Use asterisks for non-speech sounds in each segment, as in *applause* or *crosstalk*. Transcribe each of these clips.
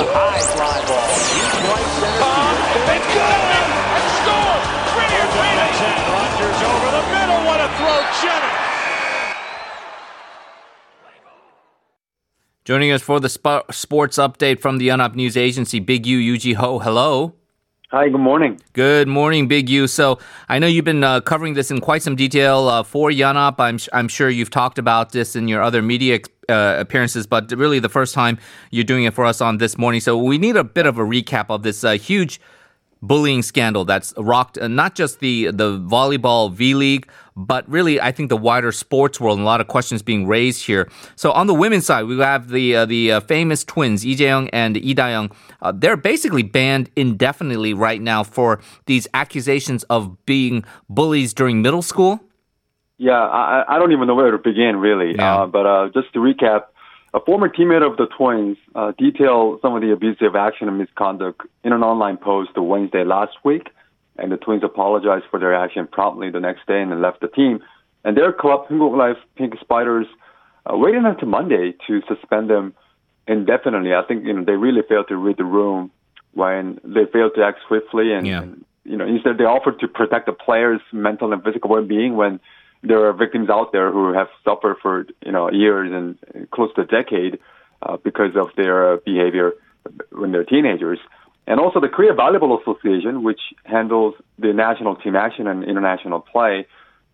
a high fly ball. Deep right center. Uh, it's good! And scored! Greer Phoenix! Rogers over the middle. What a throw, Jenner! Joining us for the sp- sports update from the Yonhap News Agency, Big U Yoo Jee-ho. Hello. Hi, good morning. Good morning, Big U. So I know you've been uh, covering this in quite some detail uh, for Yonhap. I'm, I'm sure you've talked about this in your other media uh, appearances, but really the first time you're doing it for us on this morning. So we need a bit of a recap of this uh, huge bullying scandal that's rocked uh, not just the the volleyball V League, but really I think the wider sports world. And a lot of questions being raised here. So on the women's side, we have the uh, the uh, famous twins Lee Jae-young and Lee Da-young. Uh, they're basically banned indefinitely right now for these accusations of being bullies during middle school. Yeah, I, I don't even know where to begin, really. Yeah. Uh, but uh, just to recap, a former teammate of the twins uh, detailed some of the abusive action and misconduct in an online post Wednesday last week, and the twins apologized for their action promptly the next day and then left the team. And their club, Heungkuk Life Pink Spiders, uh, waited until Monday to suspend them indefinitely. I think you know they really failed to read the room when they failed to act swiftly, and, Yeah. and you know instead they offered to protect the players' mental and physical well-being when there are victims out there who have suffered for you know years and close to a decade uh, because of their uh, behavior when they're teenagers. And also the Korea Volleyball Association, which handles the national team action and international play,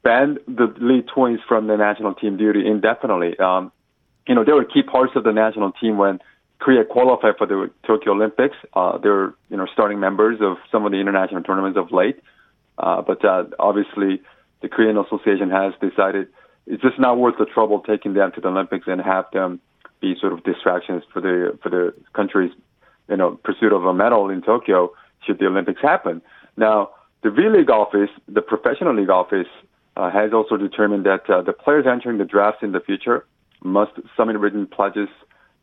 banned the Lee twins from the national team duty indefinitely. Um, you know, they were key parts of the national team when Korea qualified for the Tokyo Olympics. Uh, they were, you know, starting members of some of the international tournaments of late. Uh, but uh, obviously, the Korean Association has decided it's just not worth the trouble taking them to the Olympics and have them be sort of distractions for the for the country's, you know, pursuit of a medal in Tokyo should the Olympics happen. Now, the V League office, the professional league office, uh, has also determined that uh, the players entering the drafts in the future must submit written pledges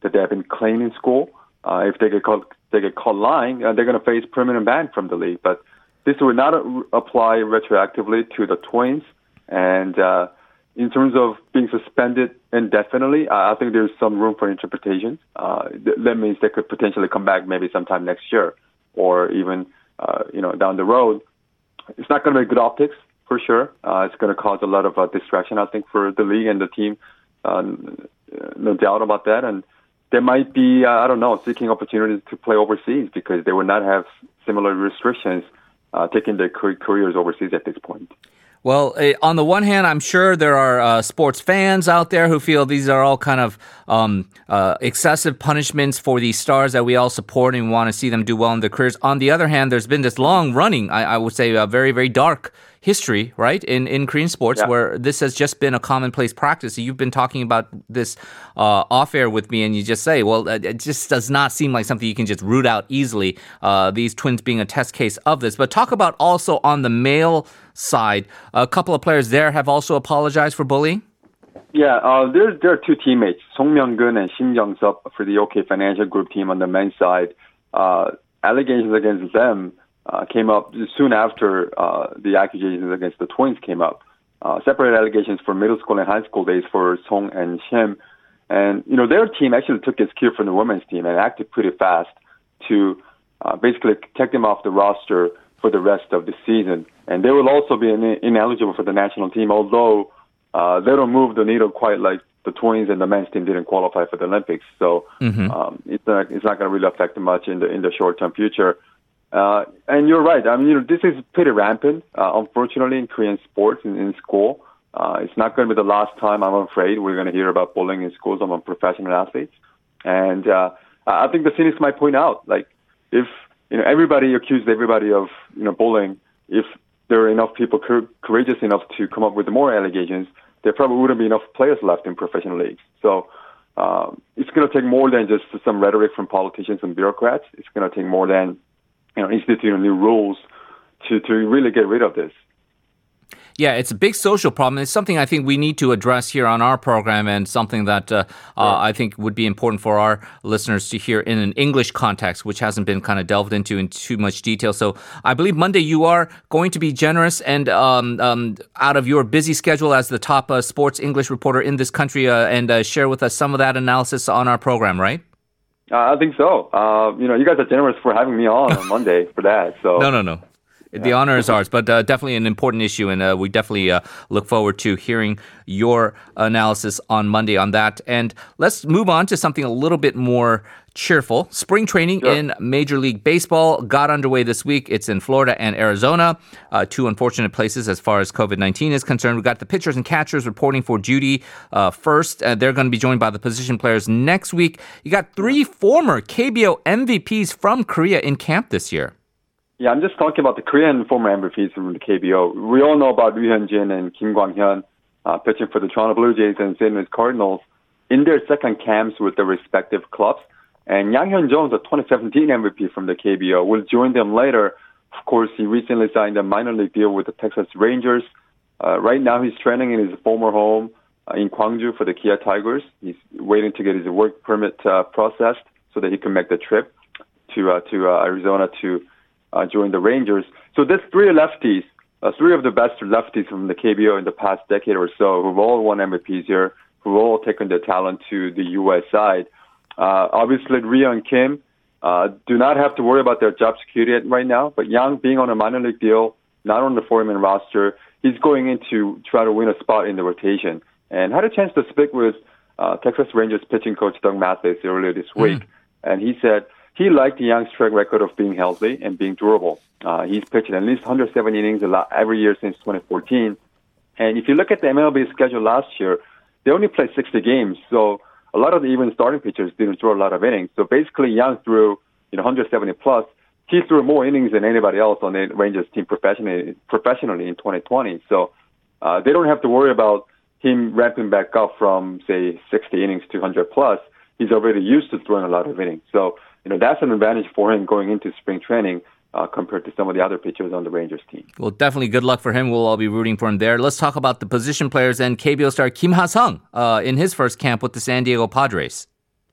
that they have been clean in school. Uh, if they get caught, they get caught lying, uh, they're going to face permanent ban from the league. But this will not uh, apply retroactively to the Twins. And uh, in terms of being suspended indefinitely, I think there's some room for interpretation. Uh, th- that means they could potentially come back maybe sometime next year, or even uh, you know down the road. It's not going to be good optics for sure. Uh, it's going to cause a lot of uh, distraction, I think, for the league and the team. Uh, no doubt about that. And they might be, uh, I don't know, seeking opportunities to play overseas because they would not have similar restrictions uh, taking their careers overseas at this point. Well, eh, on the one hand, I'm sure there are uh, sports fans out there who feel these are all kind of um, uh, excessive punishments for these stars that we all support and want to see them do well in their careers. On the other hand, there's been this long running, I, I would say, a very, very dark history, right, in, in Korean sports Yeah. where this has just been a commonplace practice. You've been talking about this uh, off air with me, and you just say, well, it it just does not seem like something you can just root out easily, uh, these twins being a test case of this. But talk about also on the male side, a couple of players there have also apologized for bullying. Yeah, uh, there there are two teammates, Song Myung-gun and Shin Young-sup for the OK Financial Group team on the men's side. Uh, allegations against them uh, came up soon after uh, the accusations against the twins came up. Uh, separate allegations for middle school and high school days for Song and Shim. And, you know, their team actually took its cue from the women's team and acted pretty fast to uh, basically take them off the roster for the rest of the season. And they will also be in, ineligible for the national team, although uh, they don't move the needle quite like the twins and the men's team didn't qualify for the Olympics. So um, it's not it's not going to really affect them much in the in the short term future. Uh, and you're right. I mean, you know, this is pretty rampant, uh, unfortunately, in Korean sports in, in school. Uh, it's not going to be the last time, I'm afraid, we're going to hear about bullying in schools among professional athletes. And uh, I think the cynics might point out, like, if you know everybody accused everybody of you know bullying, if there are enough people cour- courageous enough to come up with more allegations, there probably wouldn't be enough players left in professional leagues. So um, it's going to take more than just some rhetoric from politicians and bureaucrats. It's going to take more than you know instituting new rules to to really get rid of this. Yeah, it's a big social problem. It's something I think we need to address here on our program, and something that uh, uh, I think would be important for our listeners to hear in an English context, which hasn't been kind of delved into in too much detail. So I believe Monday you are going to be generous and um, um, out of your busy schedule as the top uh, sports English reporter in this country, uh, and uh, share with us some of that analysis on our program, right? Uh, I think so. Uh, you know, you guys are generous for having me on on Monday for that. So No, no, no. The honor is *laughs* ours, but uh, definitely an important issue, and uh, we definitely uh, look forward to hearing your analysis on Monday on that. And let's move on to something a little bit more cheerful. Spring training Sure. in Major League Baseball got underway this week. It's in Florida and Arizona, uh, two unfortunate places as far as COVID 19 is concerned. We've got the pitchers and catchers reporting for duty uh, first. Uh, they're going to be joined by the position players next week. You got three former KBO MVPs from Korea in camp this year. Yeah, I'm just talking about the Korean former MVPs from the KBO. We all know about Ryu Hyun-jin and Kim Kwang-hyun uh, pitching for the Toronto Blue Jays and St. Louis Cardinals in their second camps with their respective clubs. And Yang Hyun-jong, the 2017 MVP from the KBO, will join them later. Of course, he recently signed a minor league deal with the Texas Rangers. Uh, right now, he's training in his former home uh, in Gwangju for the Kia Tigers. He's waiting to get his work permit uh, processed so that he can make the trip to uh, to uh, Arizona to uh, join the Rangers. So there's three lefties, uh, three of the best lefties from the KBO in the past decade or so, who've all won MVPs here, who've all taken their talent to the U.S. side. Uh, obviously, Ryu and Kim uh, do not have to worry about their job security right now, but Yang being on a minor league deal, not on the four-man roster, he's going in to try to win a spot in the rotation. And had a chance to speak with uh, Texas Rangers pitching coach Doug Mathis earlier this week, and he said he liked Yang's track record of being healthy and being durable. Uh, he's pitched at least 107 innings a lot every year since 2014. And if you look at the MLB schedule last year, they only played 60 games, so a lot of the even starting pitchers didn't throw a lot of innings. So basically, Yang threw you know 170 plus. He threw more innings than anybody else on the Rangers team professionally professionally in 2020. So uh, they don't have to worry about him ramping back up from say 60 innings to 100 plus. He's already used to throwing a lot of innings. So you know that's an advantage for him going into spring training uh, compared to some of the other pitchers on the Rangers team. Well, definitely good luck for him. We'll all be rooting for him there. Let's talk about the position players and KBO star Kim Ha-seong uh, in his first camp with the San Diego Padres.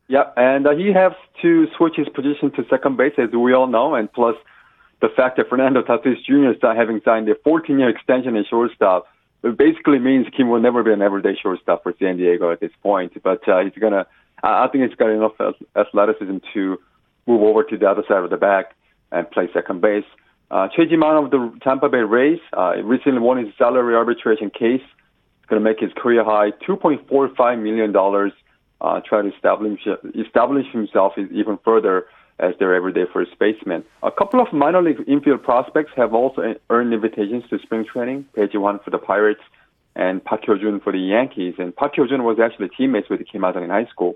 Yeah, and uh, he has to switch his position to second base, as we all know, and plus the fact that Fernando Tatis Jr. is not having signed a 14-year extension in shortstop, it basically means Kim will never be an everyday shortstop for San Diego at this point. But uh, he's gonna, I I think he's got enough athleticism to move over to the other side of the back and play second base. Uh, Choi Ji-man of the Tampa Bay Rays uh, recently won his salary arbitration case. He's going to make his career high $2.45 million, uh, try to establish, establish himself even further as their everyday first baseman. A couple of minor league infield prospects have also earned invitations to spring training. Bae Ji-hwan for the Pirates and Park Hyo-jun for the Yankees. And Park Hyo-jun was actually teammates with Kim Ha-seong in high school.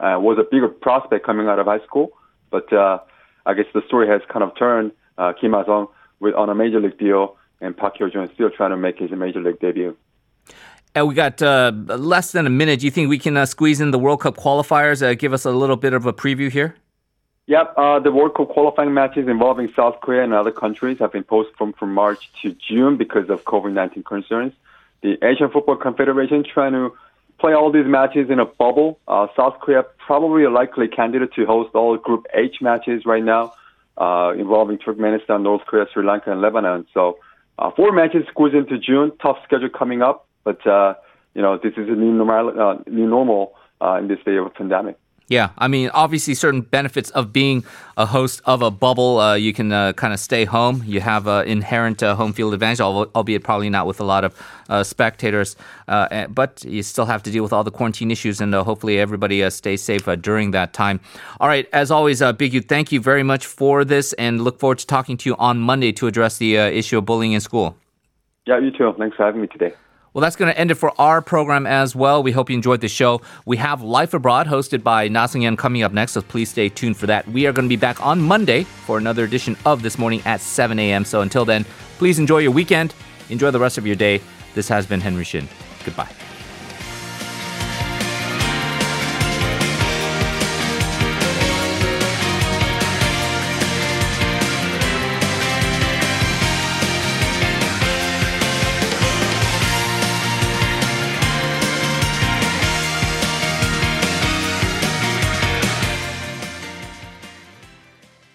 Uh, was a bigger prospect coming out of high school, but uh, I guess the story has kind of turned. Uh, Kim Ha-seong with on a major league deal, and Park Hyo-jun is still trying to make his major league debut. And we got uh, less than a minute. Do you think we can uh, squeeze in the World Cup qualifiers? Uh, give us a little bit of a preview here. Yep, uh, the World Cup qualifying matches involving South Korea and other countries have been postponed from March to June because of COVID-19 concerns. The Asian Football Confederation trying to play all these matches in a bubble. Uh, South Korea probably a likely candidate to host all Group H matches right now, uh, involving Turkmenistan, North Korea, Sri Lanka, and Lebanon. So uh, four matches squeezed into June. Tough schedule coming up, but uh, you know this is a new normal, uh, new normal uh, in this day of a pandemic. Yeah, I mean, obviously, certain benefits of being a host of a bubble. Uh, you can uh, kind of stay home. You have an inherent uh, home field advantage, albeit probably not with a lot of uh, spectators. Uh, but you still have to deal with all the quarantine issues, and uh, hopefully, everybody stays safe during that time. All right, as always, Big U, thank you very much for this, and look forward to talking to you on Monday to address the issue of bullying in school. Yeah, you too. Thanks for having me today. Well, that's going to end it for our program as well. We hope you enjoyed the show. We have Life Abroad hosted by Na Sung-yeon coming up next, so please stay tuned for that. We are going to be back on Monday for another edition of This Morning at 7 a.m. So until then, please enjoy your weekend. Enjoy the rest of your day. This has been Henry Shin. Goodbye.